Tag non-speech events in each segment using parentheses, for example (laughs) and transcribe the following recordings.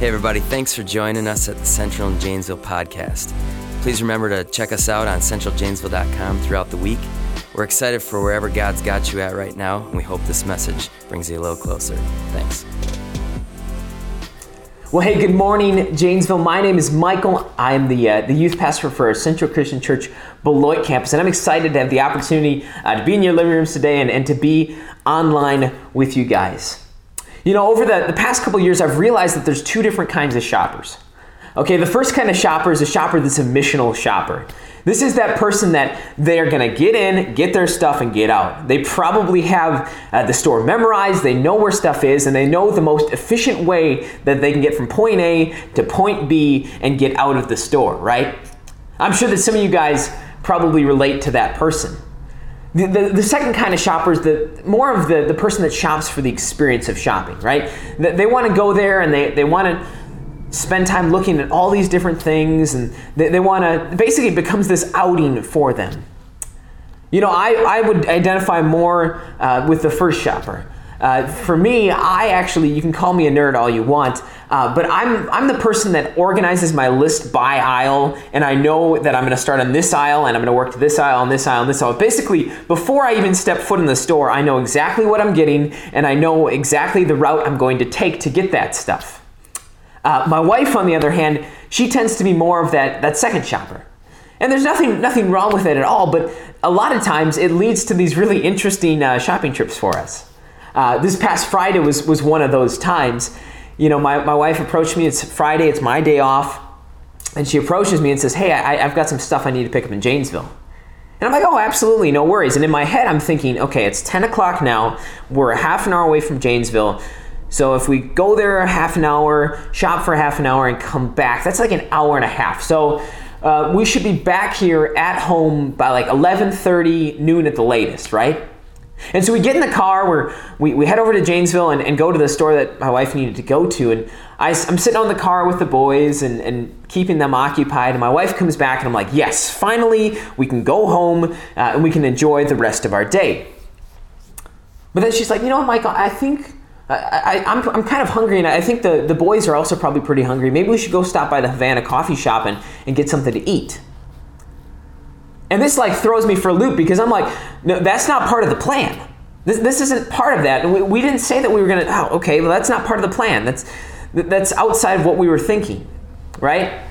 Hey, everybody, thanks for joining us at the Central and Janesville podcast. Please remember to check us out on centraljanesville.com throughout the week. We're excited for wherever God's got you at right now, and we hope this message brings you a little closer. Thanks. Well, hey, good morning, Janesville. My name is Michael. I am the, uh, the youth pastor for Central Christian Church Beloit campus, and I'm excited to have the opportunity uh, to be in your living rooms today and, and to be online with you guys. You know, over the, the past couple years, I've realized that there's two different kinds of shoppers. Okay, the first kind of shopper is a shopper that's a missional shopper. This is that person that they're going to get in, get their stuff, and get out. They probably have uh, the store memorized, they know where stuff is, and they know the most efficient way that they can get from point A to point B and get out of the store, right? I'm sure that some of you guys probably relate to that person. The, the, the, second kind of shopper is the more of the, the person that shops for the experience of shopping, right? They, they want to go there and they, they want to spend time looking at all these different things and they, they want to basically it becomes this outing for them you know i, I would identify more uh, with the first shopper uh, for me i actually you can call me a nerd all you want uh, but I'm, I'm the person that organizes my list by aisle and i know that i'm going to start on this aisle and i'm going to work to this aisle and this aisle and this aisle basically before i even step foot in the store i know exactly what i'm getting and i know exactly the route i'm going to take to get that stuff uh, my wife, on the other hand, she tends to be more of that, that second shopper. And there's nothing, nothing wrong with it at all, but a lot of times it leads to these really interesting uh, shopping trips for us. Uh, this past Friday was, was one of those times. You know, my, my wife approached me, it's Friday, it's my day off, and she approaches me and says, Hey, I, I've got some stuff I need to pick up in Janesville. And I'm like, oh, absolutely, no worries. And in my head, I'm thinking, okay, it's 10 o'clock now. We're a half an hour away from Janesville. So if we go there a half an hour, shop for half an hour, and come back, that's like an hour and a half. So uh, we should be back here at home by like 11:30 noon at the latest, right? And so we get in the car, we, we head over to Janesville and, and go to the store that my wife needed to go to. And I, am sitting on the car with the boys and, and keeping them occupied. And my wife comes back and I'm like, yes, finally we can go home uh, and we can enjoy the rest of our day. But then she's like, you know what, Michael, I think I, am I'm, I'm kind of hungry, and I think the, the boys are also probably pretty hungry. Maybe we should go stop by the Havana coffee shop and, and get something to eat. And this like throws me for a loop because I'm like, no, that's not part of the plan. This, this isn't part of that. We, we didn't say that we were gonna. Oh, okay, well that's not part of the plan. That's that's outside of what we were thinking, right?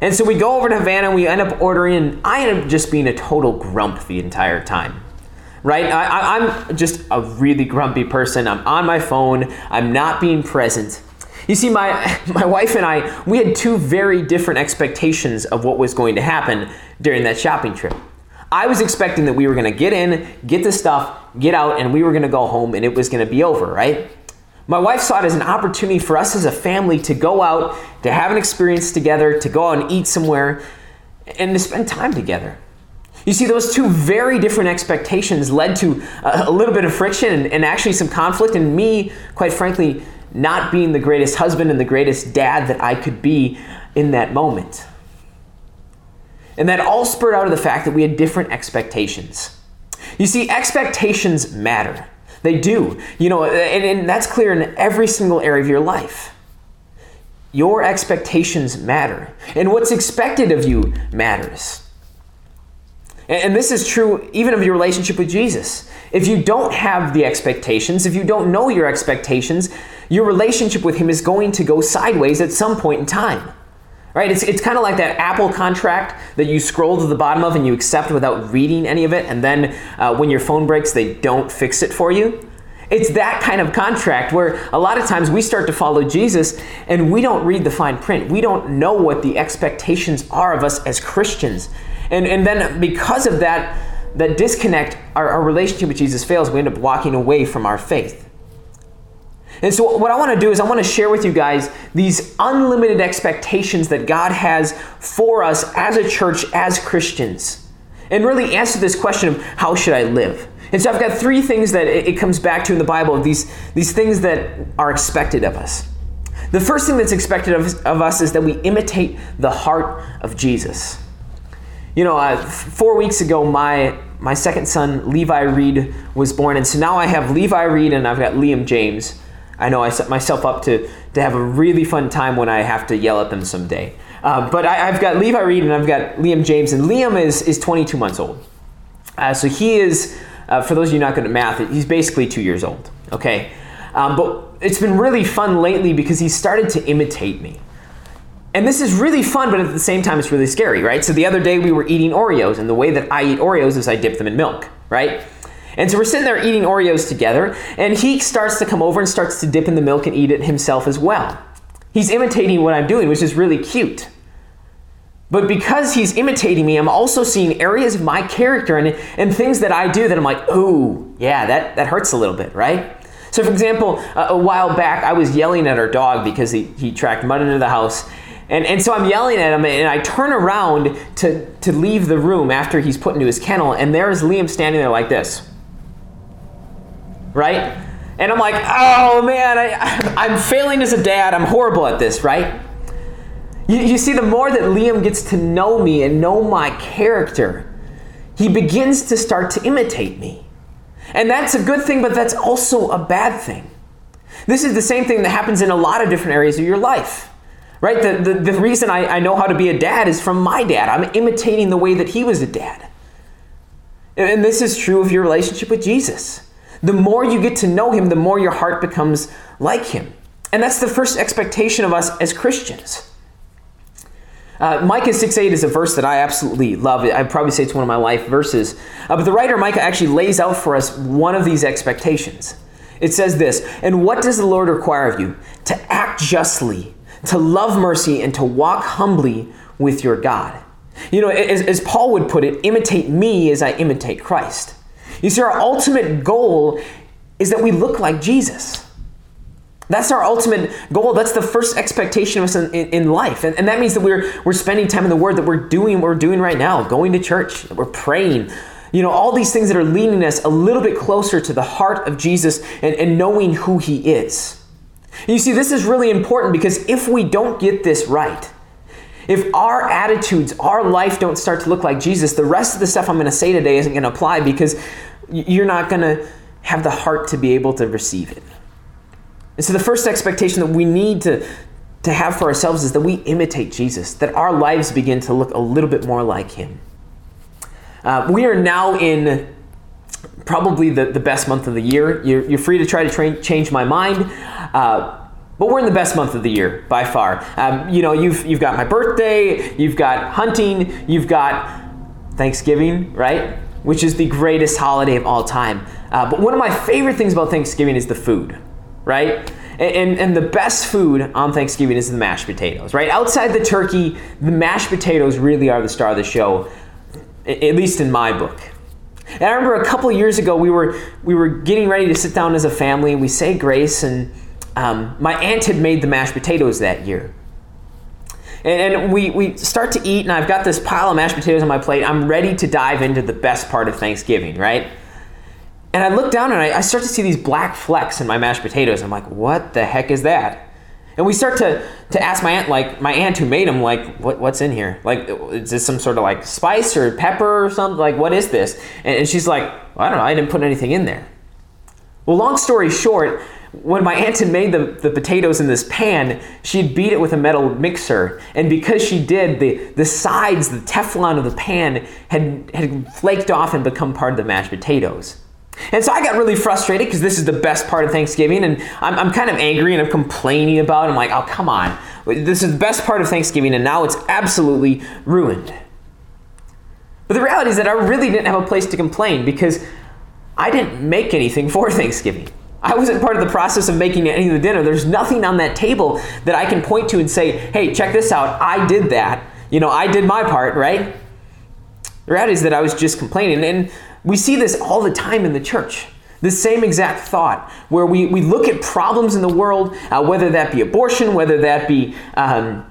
And so we go over to Havana, and we end up ordering, and I end up just being a total grump the entire time right? I, am just a really grumpy person. I'm on my phone. I'm not being present. You see, my, (laughs) my wife and I, we had two very different expectations of what was going to happen during that shopping trip. I was expecting that we were going to get in, get the stuff, get out, and we were going to go home and it was going to be over, right? My wife saw it as an opportunity for us as a family to go out, to have an experience together, to go out and eat somewhere, and to spend time together. You see, those two very different expectations led to a, little bit of friction and, and actually some conflict, and me, quite frankly, not being the greatest husband and the greatest dad that I could be in that moment. And that all spurred out of the fact that we had different expectations. You see, expectations matter. They do. You know, and, and that's clear in every single area of your life. Your expectations matter. And what's expected of you matters. And this is true even of your relationship with Jesus. If you don't have the expectations, if you don't know your expectations, your relationship with Him is going to go sideways at some point in time. Right? It's, it's kind of like that Apple contract that you scroll to the bottom of and you accept without reading any of it, and then uh, when your phone breaks, they don't fix it for you. It's that kind of contract where a lot of times we start to follow Jesus and we don't read the fine print. We don't know what the expectations are of us as Christians. And, and then because of that, that disconnect, our, our relationship with Jesus fails. We end up walking away from our faith. And so, what I want to do is, I want to share with you guys these unlimited expectations that God has for us as a church, as Christians, and really answer this question of how should I live? And so, I've got three things that it comes back to in the Bible these, these things that are expected of us. The first thing that's expected of, of us is that we imitate the heart of Jesus. You know, uh, four weeks ago, my my second son Levi Reed was born, and so now I have Levi Reed and I've got Liam James. I know I set myself up to, to have a really fun time when I have to yell at them someday. Uh, but I, have got Levi Reed and I've got Liam James, and Liam is, is 22 months old. Uh, so he is, uh, for those of you not good at math, he's basically two years old. Okay, um, but it's been really fun lately because he started to imitate me. And this is really fun, but at the same time, it's really scary, right? So the other day we were eating Oreos, and the way that I eat Oreos is I dip them in milk, right? And so we're sitting there eating Oreos together, and he starts to come over and starts to dip in the milk and eat it himself as well. He's imitating what I'm doing, which is really cute. But because he's imitating me, I'm also seeing areas of my character and, and things that I do that I'm like, oh, yeah, that, that hurts a little bit, right? So, for example, a, a while back, I was yelling at our dog because he, he tracked mud into the house. And, and so I'm yelling at him, and I turn around to, to leave the room after he's put into his kennel, and there's Liam standing there like this. Right? And I'm like, oh man, I, (laughs) I'm failing as a dad. I'm horrible at this, right? You, you see, the more that Liam gets to know me and know my character, he begins to start to imitate me. And that's a good thing, but that's also a bad thing. This is the same thing that happens in a lot of different areas of your life. Right? The, the, the reason I, I know how to be a dad is from my dad. I'm imitating the way that he was a dad. And this is true of your relationship with Jesus. The more you get to know him, the more your heart becomes like him. And that's the first expectation of us as Christians. Uh, Micah 6.8 is a verse that I absolutely love. I'd probably say it's one of my life verses. Uh, but the writer Micah actually lays out for us one of these expectations. It says this And what does the Lord require of you? To act justly, to love mercy, and to walk humbly with your God. You know, as, as Paul would put it, imitate me as I imitate Christ. You see, our ultimate goal is that we look like Jesus. That's our ultimate goal. That's the first expectation of us in, in, in, life. And, and that means that we're, we're spending time in the Word, that we're doing what we're doing right now, going to church, that we're praying. You know, all these things that are leading us a little bit closer to the heart of Jesus and, and knowing who He is. You see, this is really important because if we don't get this right, if our attitudes, our life don't start to look like Jesus, the rest of the stuff I'm going to say today isn't going to apply because you're not going to have the heart to be able to receive it. And so the first expectation that we need to, to have for ourselves is that we imitate Jesus, that our lives begin to look a little bit more like him. Uh, we are now in probably the, the best month of the year. You're, you're free to try to change my mind. Uh, but we're in the best month of the year by far. Um, you know, you've, you've got my birthday, you've got hunting, you've got Thanksgiving, right? Which is the greatest holiday of all time. Uh, but one of my favorite things about Thanksgiving is the food right? And, and, the best food on Thanksgiving is the mashed potatoes, right? Outside the turkey, the mashed potatoes really are the star of the show, at least in my book. And I remember a couple years ago, we were we were getting ready to sit down as a family, and we say grace, and um, my aunt had made the mashed potatoes that year. And, and we, we start to eat, and I've got this pile of mashed potatoes on my plate. I'm ready to dive into the best part of Thanksgiving, right? And I look down and I, I start to see these black flecks in my mashed potatoes. I'm like, what the heck is that? And we start to, to ask my aunt, like my aunt who made them, like, what, what's in here? Like, is this some sort of like spice or pepper or something? Like, what is this? And, and she's like, well, I don't know, I didn't put anything in there. Well, long story short, when my aunt had made the, the potatoes in this pan, she'd beat it with a metal mixer. And because she did, the, the sides, the Teflon of the pan had, had flaked off and become part of the mashed potatoes. And so I got really frustrated because this is the best part of Thanksgiving, and I'm, I'm kind of angry and I'm complaining about it. I'm like, oh, come on. This is the best part of Thanksgiving, and now it's absolutely ruined. But the reality is that I really didn't have a place to complain because I didn't make anything for (laughs) Thanksgiving. I wasn't part of the process of making any of the dinner. There's nothing on that table that I can point to and say, hey, check this out. I did that. You know, I did my part, right? The reality is that I was just complaining. And we see this all the time in the church. The same exact thought, where we, we look at problems in the world, uh, whether that be abortion, whether that be um,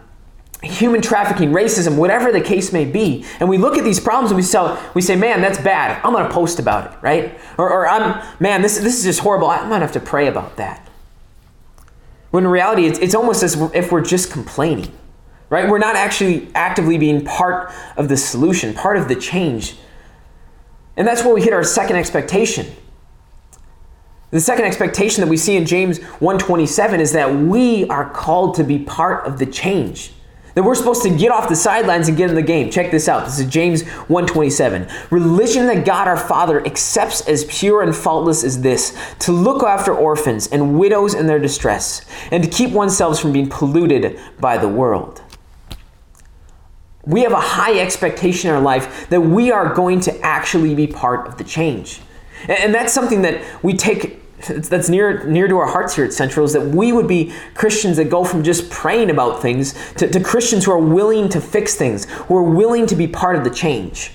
human trafficking, racism, whatever the case may be, and we look at these problems and we say, we say man, that's bad. I'm going to post about it, right? Or, or I'm, man, this, this is just horrible. I'm to have to pray about that. When in reality, it's, it's almost as if we're just complaining, right? We're not actually actively being part of the solution, part of the change and that's where we hit our second expectation. The second expectation that we see in James 1:27 is that we are called to be part of the change. That we're supposed to get off the sidelines and get in the game. Check this out. This is James 127. Religion that God our Father accepts as pure and faultless is this: to look after orphans and widows in their distress, and to keep oneself from being polluted by the world. We have a high expectation in our life that we are going to actually be part of the change. And that's something that we take that's near near to our hearts here at Central is that we would be Christians that go from just praying about things to, to Christians who are willing to fix things, who are willing to be part of the change.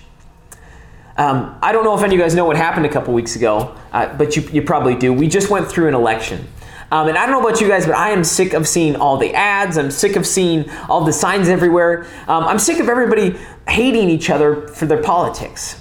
Um, I don't know if any of you guys know what happened a couple weeks ago, uh, but you, you probably do. We just went through an election. Um, and I don't know about you guys, but I am sick of seeing all the ads. I'm sick of seeing all the signs everywhere. Um, I'm sick of everybody hating each other for their politics.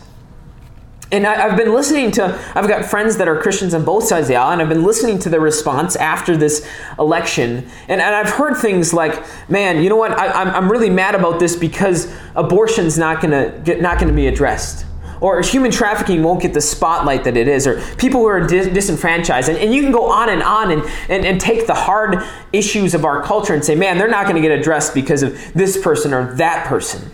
And I, have been listening to, I've got friends that are Christians on both sides of the aisle, and I've been listening to their response after this election. And, and I've heard things like, man, you know what? I, am I'm really mad about this because abortion's not going to not to be addressed. Or human trafficking won't get the spotlight that it is, or people who are dis- disenfranchised. And, and you can go on and on and, and, and take the hard issues of our culture and say, man, they're not going to get addressed because of this person or that person.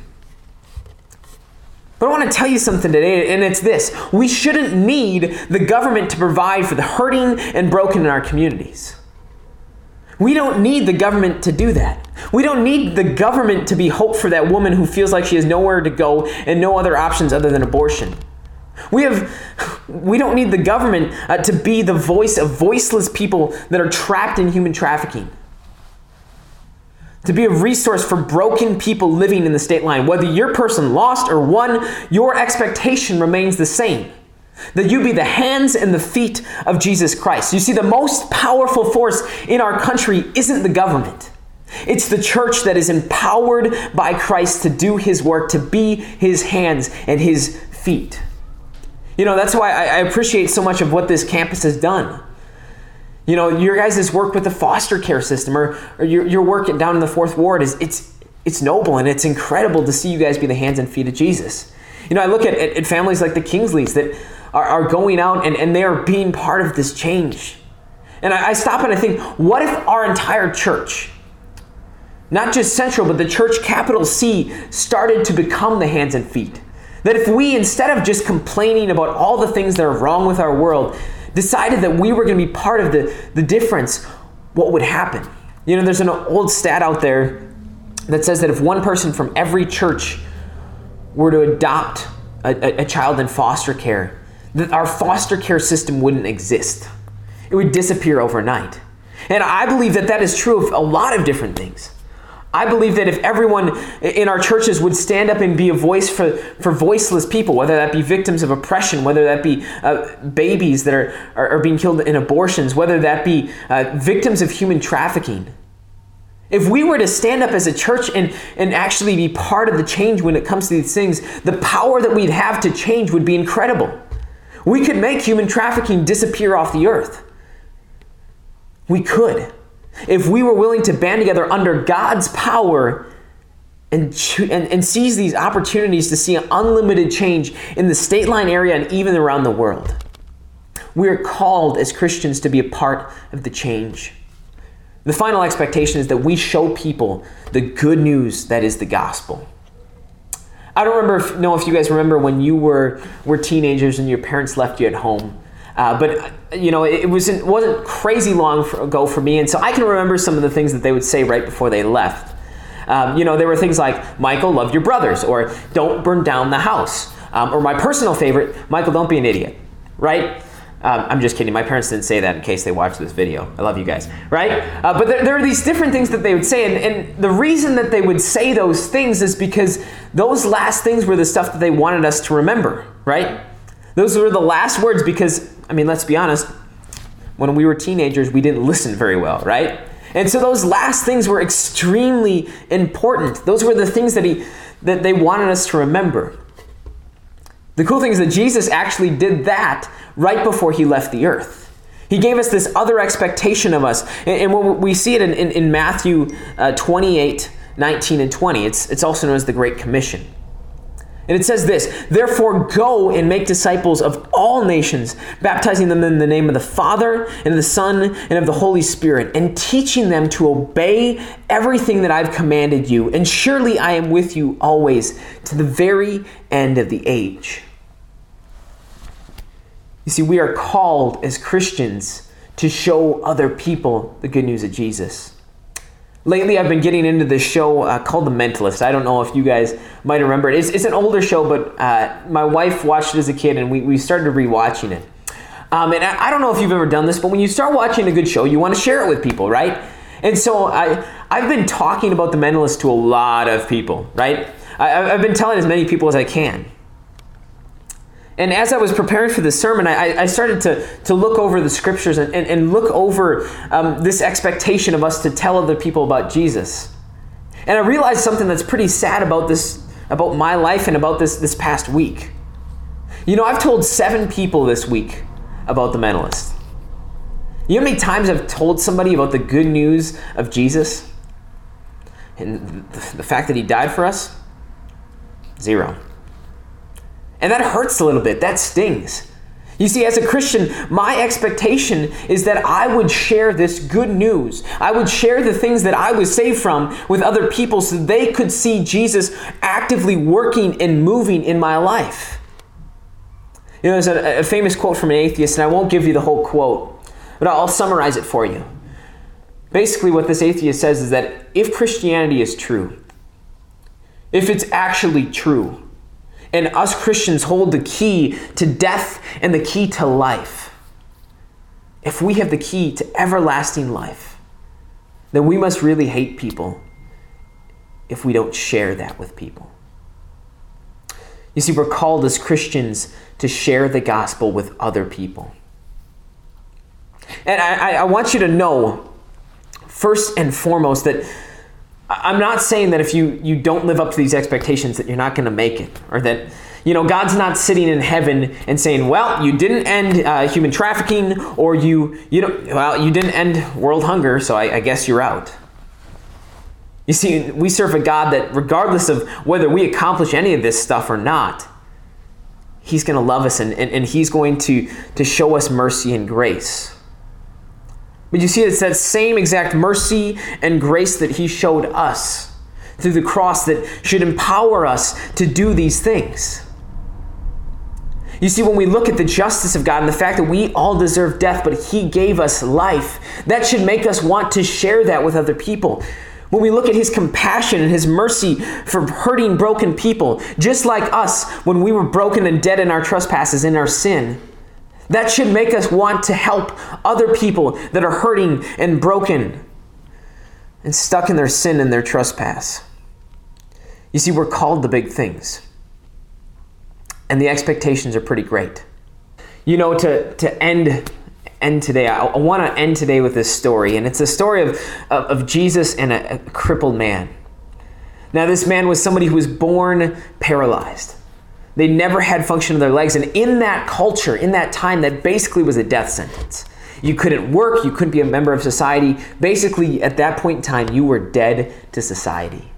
But I want to tell you something today, and it's this we shouldn't need the government to provide for the hurting and broken in our communities. We don't need the government to do that. We don't need the government to be hope for that woman who feels like she has nowhere to go and no other options other than abortion. We have (sighs) we don't need the government uh, to be the voice of voiceless people that are trapped in human trafficking to be a resource for broken people living in the state line. Whether your person lost or won, your expectation remains the same. That you be the hands and the feet of Jesus Christ. You see, the most powerful force in our country isn't the government. It's the church that is empowered by Christ to do his work, to be his hands and his feet. You know, that's why I appreciate so much of what this campus has done. You know, your guys' work with the foster care system or, or your, your work down in the fourth ward is it's it's noble and it's incredible to see you guys be the hands and feet of Jesus. You know, I look at, at, at families like the Kingsleys that are, are going out and, and they are being part of this change. And I, I stop and I think, what if our entire church, not just Central, but the church capital C, started to become the hands and feet? That if we, instead of just complaining about all the things that are wrong with our world, decided that we were going to be part of the, the difference, what would happen? You know, there's an old stat out there that says that if one person from every church were to adopt a, a, child in foster care, that our foster care system wouldn't exist. It would disappear overnight. And I believe that that is true of a lot of different things. I believe that if everyone in our churches would stand up and be a voice for, for voiceless people, whether that be victims of oppression, whether that be uh, babies that are, are, are, being killed in abortions, whether that be uh, victims of human trafficking, if we were to stand up as a church and, and actually be part of the change when it comes to these things, the power that we'd have to change would be incredible. We could make human trafficking disappear off the earth. We could if we were willing to band together under God's power and, and, and seize these opportunities to see an unlimited change in the state line area and even around the world. We are called as Christians to be a part of the change. The final expectation is that we show people the good news that is the gospel. I don't remember if, know if you guys remember when you were were teenagers and your parents left you at home uh, but you know, it wasn't wasn't crazy long for, ago for me, and so I can remember some of the things that they would say right before they left. Um, you know, there were things like "Michael, love your brothers," or "Don't burn down the house," um, or my personal favorite, "Michael, don't be an idiot." Right? Um, I'm just kidding. My parents didn't say that in case they watched this video. I love you guys, right? Uh, but there, there, are these different things that they would say, and, and, the reason that they would say those things is because those last things were the stuff that they wanted us to remember, right? Those were the last words because I mean, let's be honest, when we were teenagers, we didn't listen very well, right? And so those last things were extremely important. Those were the things that he that they wanted us to remember. The cool thing is that Jesus actually did that right before he left the earth. He gave us this other expectation of us. And, and we see it in, in, in Matthew uh, 28, 19, and 20. It's, it's also known as the Great Commission. And it says this Therefore, go and make disciples of all nations, baptizing them in the name of the Father, and of the Son, and of the Holy Spirit, and teaching them to obey everything that I've commanded you. And surely I am with you always to the very end of the age. You see, we are called as Christians to show other people the good news of Jesus. Lately, I've been getting into this show uh, called The Mentalist. I don't know if you guys might remember it. It's, it's an older show, but uh, my wife watched it as a kid, and we, we started rewatching it. Um, and I, I, don't know if you've ever done this, but when you start watching a good show, you want to share it with people, right? And so I, I've been talking about The Mentalist to a lot of people, right? I, I've been telling as many people as I can. And as I was preparing for this sermon, I, I started to, to look over the scriptures and, and, and look over um, this expectation of us to tell other people about Jesus. And I realized something that's pretty sad about this, about my life and about this, this past week. You know, I've told seven people this week about the mentalist. You know how many times I've told somebody about the good news of Jesus? And the fact that he died for us? Zero. And that hurts a little bit. That stings. You see, as a Christian, my expectation is that I would share this good news. I would share the things that I was saved from with other people so they could see Jesus actively working and moving in my life. You know, there's a, a famous quote from an atheist, and I won't give you the whole quote, but I'll summarize it for you. Basically, what this atheist says is that if Christianity is true, if it's actually true, and us Christians hold the key to death and the key to life. If we have the key to everlasting life, then we must really hate people if we don't share that with people. You see, we're called as Christians to share the gospel with other people. And I, I, want you to know, first and foremost, that I'm not saying that if you, you don't live up to these expectations that you're not going to make it or that you know God's not sitting in heaven and saying, "Well, you didn't end uh, human trafficking or you you know well, you didn't end world hunger, so I, I guess you're out." You see, we serve a God that regardless of whether we accomplish any of this stuff or not, He's going to love us and, and, and He's going to, to show us mercy and grace. But you see, it's that same exact mercy and grace that He showed us through the cross that should empower us to do these things. You see, when we look at the justice of God and the fact that we all deserve death, but He gave us life, that should make us want to share that with other people. When we look at His compassion and His mercy for hurting broken people, just like us when we were broken and dead in our trespasses, in our sin, that should make us want to help other people that are hurting and broken and stuck in their sin and their trespass. You see, we're called the big things, and the expectations are pretty great. You know, to, to end end today, I, I want to end today with this story, and it's a story of, of, of Jesus and a, a crippled man. Now, this man was somebody who was born paralyzed. They never had function of their legs. And in that culture, in that time, that basically was a death sentence. You couldn't work, you couldn't be a member of society. Basically, at that point in time, you were dead to society.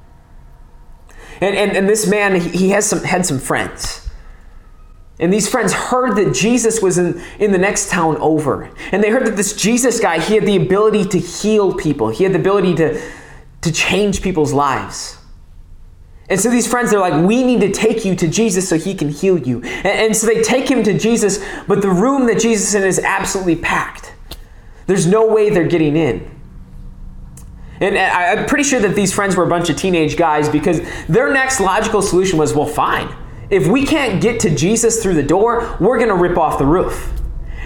And, and, and this man, he has some, had some friends. And these friends heard that Jesus was in, in the next town over. And they heard that this Jesus guy, he had the ability to heal people, he had the ability to, to change people's lives. And so these friends, they're like, we need to take you to Jesus so he can heal you. And, and, so they take him to Jesus, but the room that Jesus is in is absolutely packed. There's no way they're getting in. And I'm pretty sure that these friends were a bunch of teenage guys because their next logical solution was, well, fine. If we can't get to Jesus through the door, we're going to rip off the roof.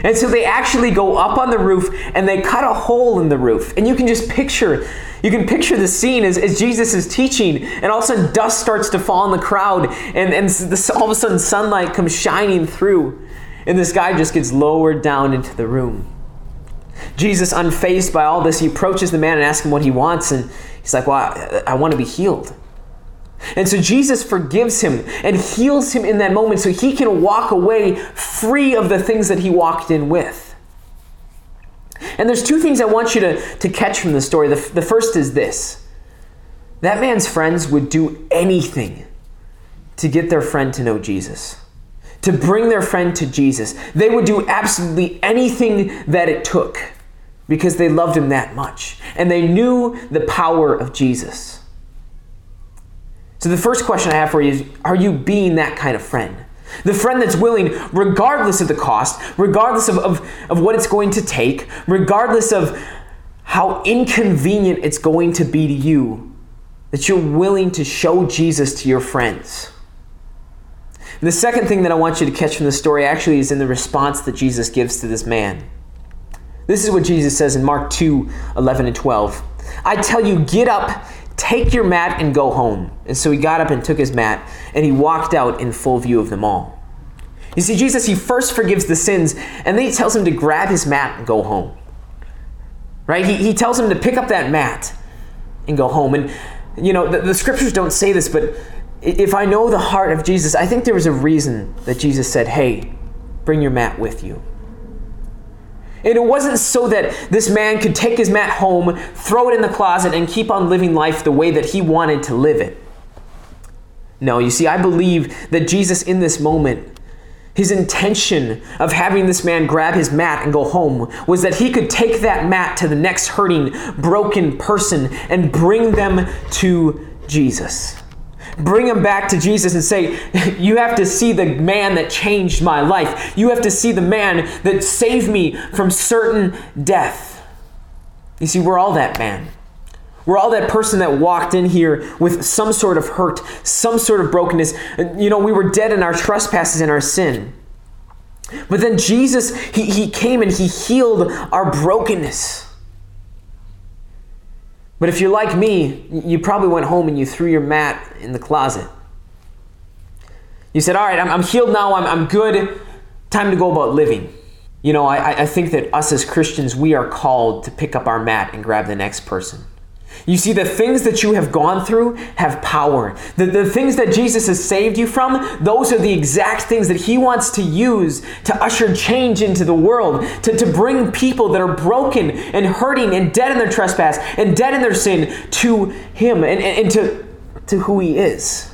And so they actually go up on the roof and they cut a hole in the roof. And you can just picture you can picture the scene as, as Jesus is teaching, and all of a sudden dust starts to fall on the crowd, and, and this, all of a sudden sunlight comes shining through, and this guy just gets lowered down into the room. Jesus, unfazed by all this, he approaches the man and asks him what he wants, and he's like, Well, I, I want to be healed. And so Jesus forgives him and heals him in that moment so he can walk away free of the things that he walked in with. And there's two things I want you to, to catch from the story. The, the first is this that man's friends would do anything to get their friend to know Jesus, to bring their friend to Jesus. They would do absolutely anything that it took because they loved him that much and they knew the power of Jesus. So, the first question I have for you is Are you being that kind of friend? The friend that's willing, regardless of the cost, regardless of, of, of what it's going to take, regardless of how inconvenient it's going to be to you, that you're willing to show Jesus to your friends. And the second thing that I want you to catch from the story actually is in the response that Jesus gives to this man. This is what Jesus says in Mark 2 11 and 12. I tell you, get up, take your mat, and go home. And so he got up and took his mat, and he walked out in full view of them all. You see, Jesus, he first forgives the sins, and then he tells him to grab his mat and go home. Right? He, he tells him to pick up that mat and go home. And, you know, the, the scriptures don't say this, but if I know the heart of Jesus, I think there was a reason that Jesus said, hey, bring your mat with you. And it wasn't so that this man could take his mat home, throw it in the closet, and keep on living life the way that he wanted to live it. No, you see, I believe that Jesus in this moment, his intention of having this man grab his mat and go home was that he could take that mat to the next hurting, broken person and bring them to Jesus bring them back to Jesus and say, You have to see the man that changed my life. You have to see the man that saved me from certain death. You see, we're all that man. We're all that person that walked in here with some sort of hurt, some sort of brokenness. You know, we were dead in our trespasses and our sin. But then Jesus, he, he came and he healed our brokenness. But if you're like me, you probably went home and you threw your mat in the closet. You said, All right, I'm, I'm healed now, I'm, I'm good, time to go about living. You know, I, I think that us as Christians, we are called to pick up our mat and grab the next person. You see, the things that you have gone through have power. The, the things that Jesus has saved you from, those are the exact things that He wants to use to usher change into the world, to, to bring people that are broken and hurting and dead in their trespass and dead in their sin to Him and, and, and to, to who He is.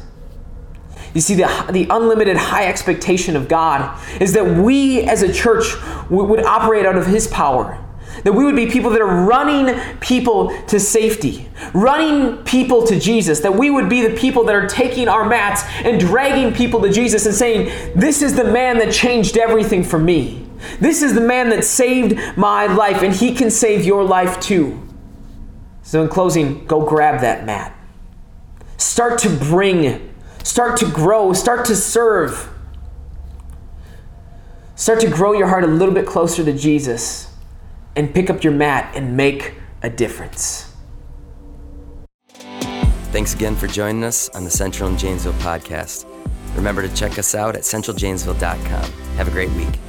You see, the, the unlimited high expectation of God is that we as a church would operate out of His power that we would be people that are running people to safety, running people to Jesus. That we would be the people that are taking our mats and dragging people to Jesus and saying, This is the man that changed everything for me. This is the man that saved my life, and he can save your life too. So, in closing, go grab that mat. Start to bring, start to grow, start to serve. Start to grow your heart a little bit closer to Jesus and pick up your mat and make a difference. Thanks again for joining us on the Central and Janesville podcast. Remember to check us out at centraljanesville.com. Have a great week.